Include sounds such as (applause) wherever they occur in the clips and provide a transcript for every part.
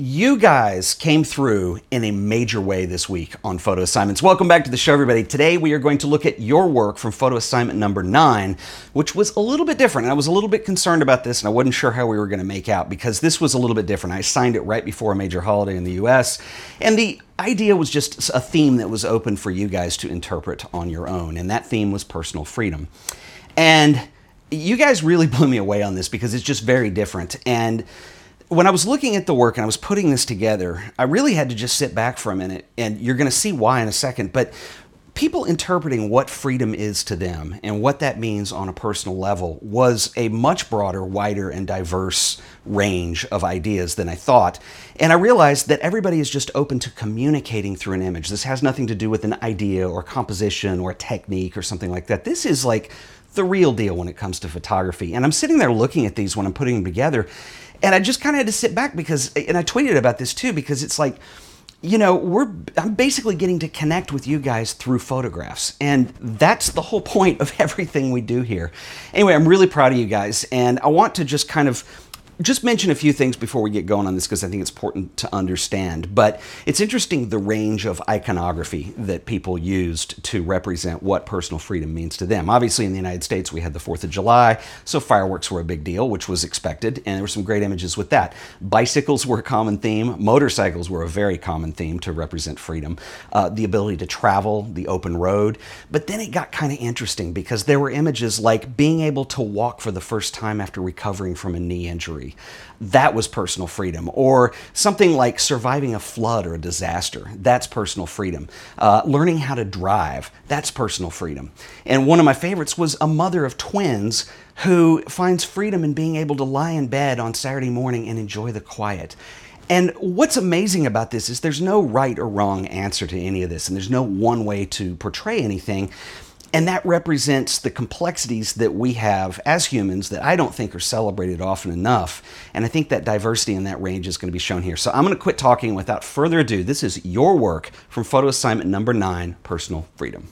You guys came through in a major way this week on photo assignments. Welcome back to the show, everybody. Today we are going to look at your work from photo assignment number nine, which was a little bit different. And I was a little bit concerned about this and I wasn't sure how we were going to make out because this was a little bit different. I signed it right before a major holiday in the US. And the idea was just a theme that was open for you guys to interpret on your own. And that theme was personal freedom. And you guys really (laughs) blew me away on this because it's just very different. And when I was looking at the work and I was putting this together, I really had to just sit back for a minute, and you're going to see why in a second. But people interpreting what freedom is to them and what that means on a personal level was a much broader, wider, and diverse range of ideas than I thought. And I realized that everybody is just open to communicating through an image. This has nothing to do with an idea or composition or a technique or something like that. This is like the real deal when it comes to photography. And I'm sitting there looking at these when I'm putting them together and I just kind of had to sit back because, and I tweeted about this too, because it's like, you know, we're I'm basically getting to connect with you guys through photographs. And that's the whole (laughs) point of everything we do here. Anyway, I'm really proud of you guys, and I want to just kind of just mention a few things before we get going on this because I think it's important to understand. But it's interesting the range of iconography that people used to represent what personal freedom means to them. Obviously, in the United States, we had the 4th of July, so fireworks were a big deal, which was expected, and there were some great images with that. Bicycles were a common theme, motorcycles were a very common theme to represent freedom, uh, the ability to travel, the open road. But then it got kind of interesting because there were images like being able to walk for the first time after recovering from a knee injury that was personal freedom. Or something like surviving a flood or a disaster. That's personal freedom. Uh, learning how to drive. That's personal freedom. And one of my favorites was a mother of twins who finds freedom in being able to lie in bed on Saturday morning and enjoy the quiet. And what's amazing about this is there's no right or wrong answer to any of this, and there's no one way to portray anything. And that represents the complexities that we have as humans that I don't think are celebrated often enough. And I think that diversity in that range is going to be shown here. So I'm going to quit talking without further ado. This is your work from photo assignment number nine Personal Freedom.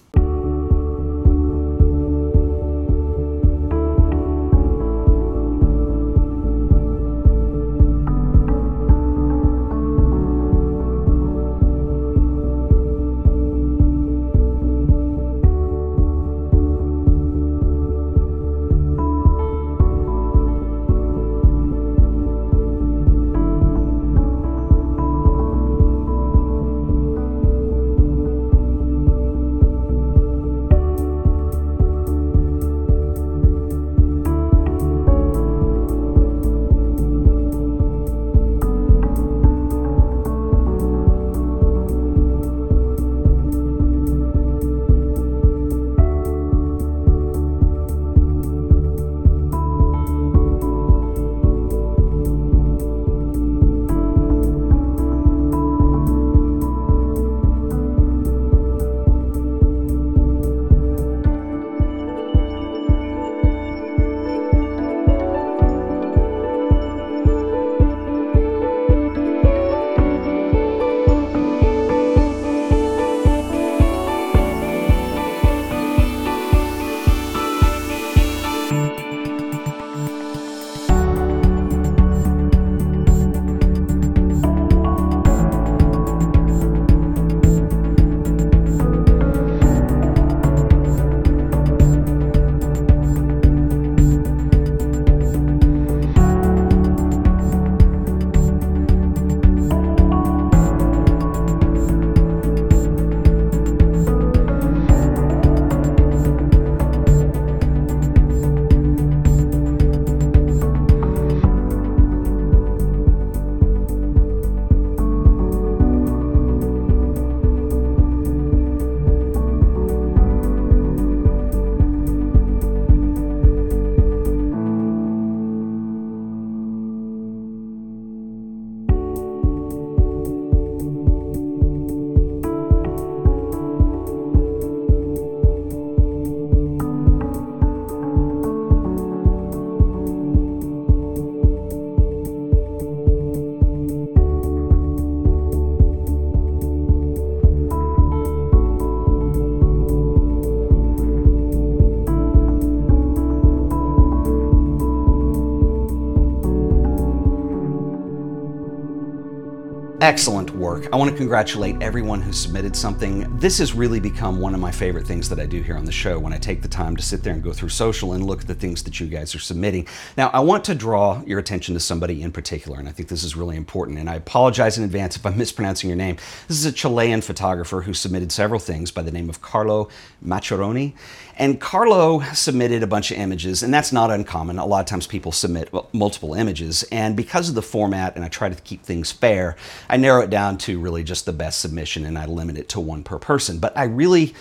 Excellent I want to congratulate everyone who submitted something. This has really become one of my favorite things that I do here on the show when I take the time to sit there and go through social and look at the things that you guys are submitting. Now, I want to draw your attention to somebody in particular, and I think this is really important. And I apologize in advance if I'm (laughs) mispronouncing your name. This is a Chilean photographer who submitted several things by the name of Carlo Maccheroni. And Carlo submitted a bunch of images, and that's not uncommon. A lot of times people submit multiple images, and because of the format, and I try to keep things fair, I narrow it down to really just the best submission and I limit it to one per person. But I really,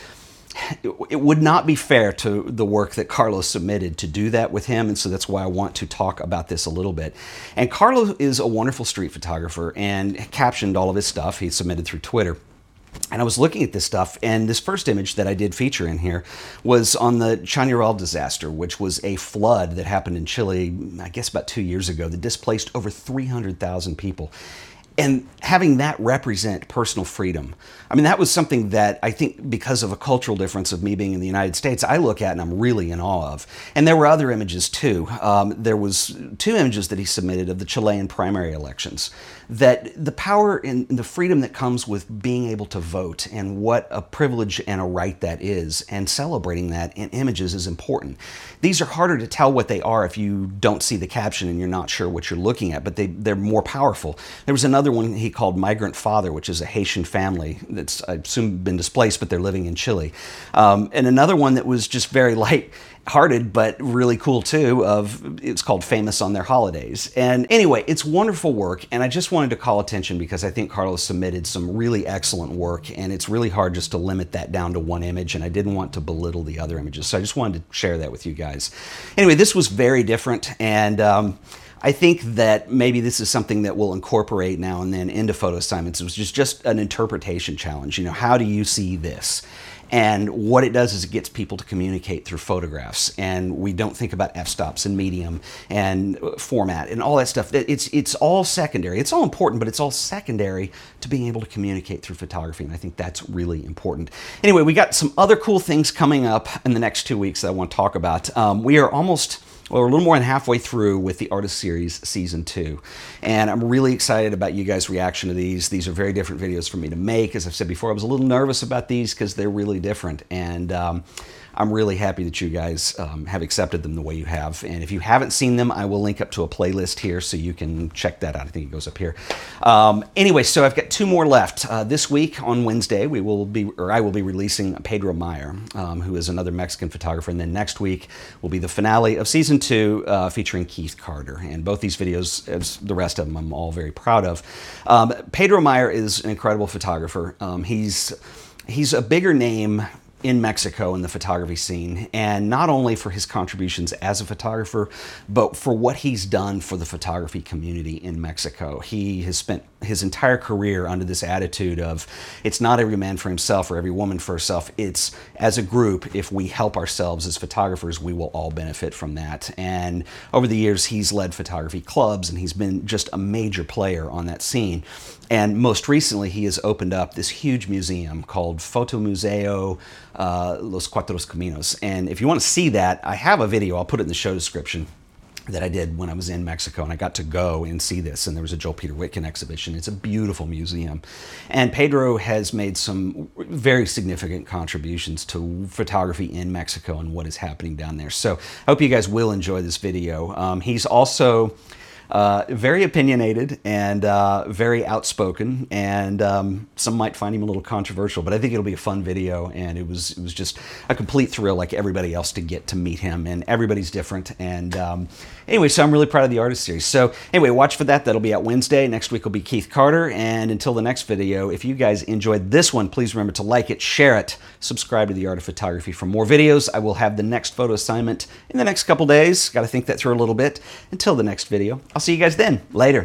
it would not be fair to the work that Carlos submitted to do that with him, and so that's why I want to talk about this a little bit. And Carlos is a wonderful street photographer and captioned all of his stuff. He submitted through Twitter. And I was looking at this stuff, and this first image that I did feature in here was on the Chañaral disaster, which was a flood that happened in Chile, I guess about two years ago, that displaced over 300,000 people and having that represent personal freedom i mean that was something that i think because of a cultural difference of me being in the united states i look at and i'm really in awe of. And there were other images too. Um, there was two images that he submitted of the chilean primary elections that the power and the freedom that comes with being able to vote and what a privilege and a right that is and celebrating that in images is important. These are harder to tell what they are if you don't see the caption and you're not sure what you're looking at but they, they're more powerful. There was another one he called migrant father which is a haitian family that's i assume been displaced but they're living in chile. Um, and another one that was just very (laughs) light hearted but really cool too of it's called famous on their holidays. And anyway it's wonderful work and i just wanted to call attention because i think carlos submitted some really excellent work and it's really hard just to limit that down to one image and i didn't want to belittle the other images. So i just wanted to share that with you guys. Anyway this was very different and um, I think that maybe this is something that we'll incorporate now and then into photo assignments. It was just, an interpretation challenge. You know, how do you see this? And what it does is it gets people to communicate through photographs. And we don't think about f-stops and medium and format and all that stuff. It's, it's all secondary. It's all important, but it's all secondary to being able to communicate through photography. And I think that's really important. Anyway, we got some other cool things coming up in the next two weeks that I want to talk about. Um, we are almost well, we're a little more than halfway through with the Artist Series Season 2. And I'm really excited about you guys' reaction to these. These are very different videos for me to make. As I've said before, I was a little nervous about these because they're really different. And um, I'm really happy that you guys um, have accepted them the way you have. And if you haven't seen them, I will link up to a playlist here so you can check that out. I think it goes up here. Um, anyway, so I've got two more left. Uh, this week on Wednesday, we will be, or I will be releasing Pedro Meyer, um, who is another Mexican photographer. And then next week will be the finale of season two uh, featuring Keith Carter. And both these videos, as the rest of them, I'm all very proud of. Um, Pedro Meyer is an incredible photographer. Um, he's he's a bigger name in Mexico in the photography scene, and not only for his contributions as a photographer, but for what he's done for the photography community in Mexico. He has spent his entire career under this attitude of it's not every man for himself or every woman for herself. It's as a group, if we help ourselves as photographers, we will all benefit from that. And over the years, he's led photography clubs and he's been just a major player on that scene. And most recently, he has opened up this huge museum called Fotomuseo uh, Los Cuatro Caminos. And if you want to see that, I have a video, I'll put it in the show description that I did when I was in Mexico, and I got to go and see this. And there was a Joel Peter Witkin exhibition. It's a beautiful museum, and Pedro has made some very significant contributions to photography in Mexico and what is happening down there. So I hope you guys will enjoy this video. Um, he's also uh, very opinionated and uh, very outspoken, and um, some might find him a little controversial, but I think it'll be a fun video, and it was it was just a complete thrill, like everybody else, to get to meet him, and everybody's different, and um, anyway, so I'm really proud of the artist series. So anyway, watch for that. That'll be out Wednesday. Next week will be Keith Carter, and until the next video, if you guys enjoyed this one, please remember to like it, share it, subscribe to the Art of Photography for more videos. I will have the next photo assignment in the next couple days. Got to think that through a little bit. Until the next video. I'll see you guys then. Later.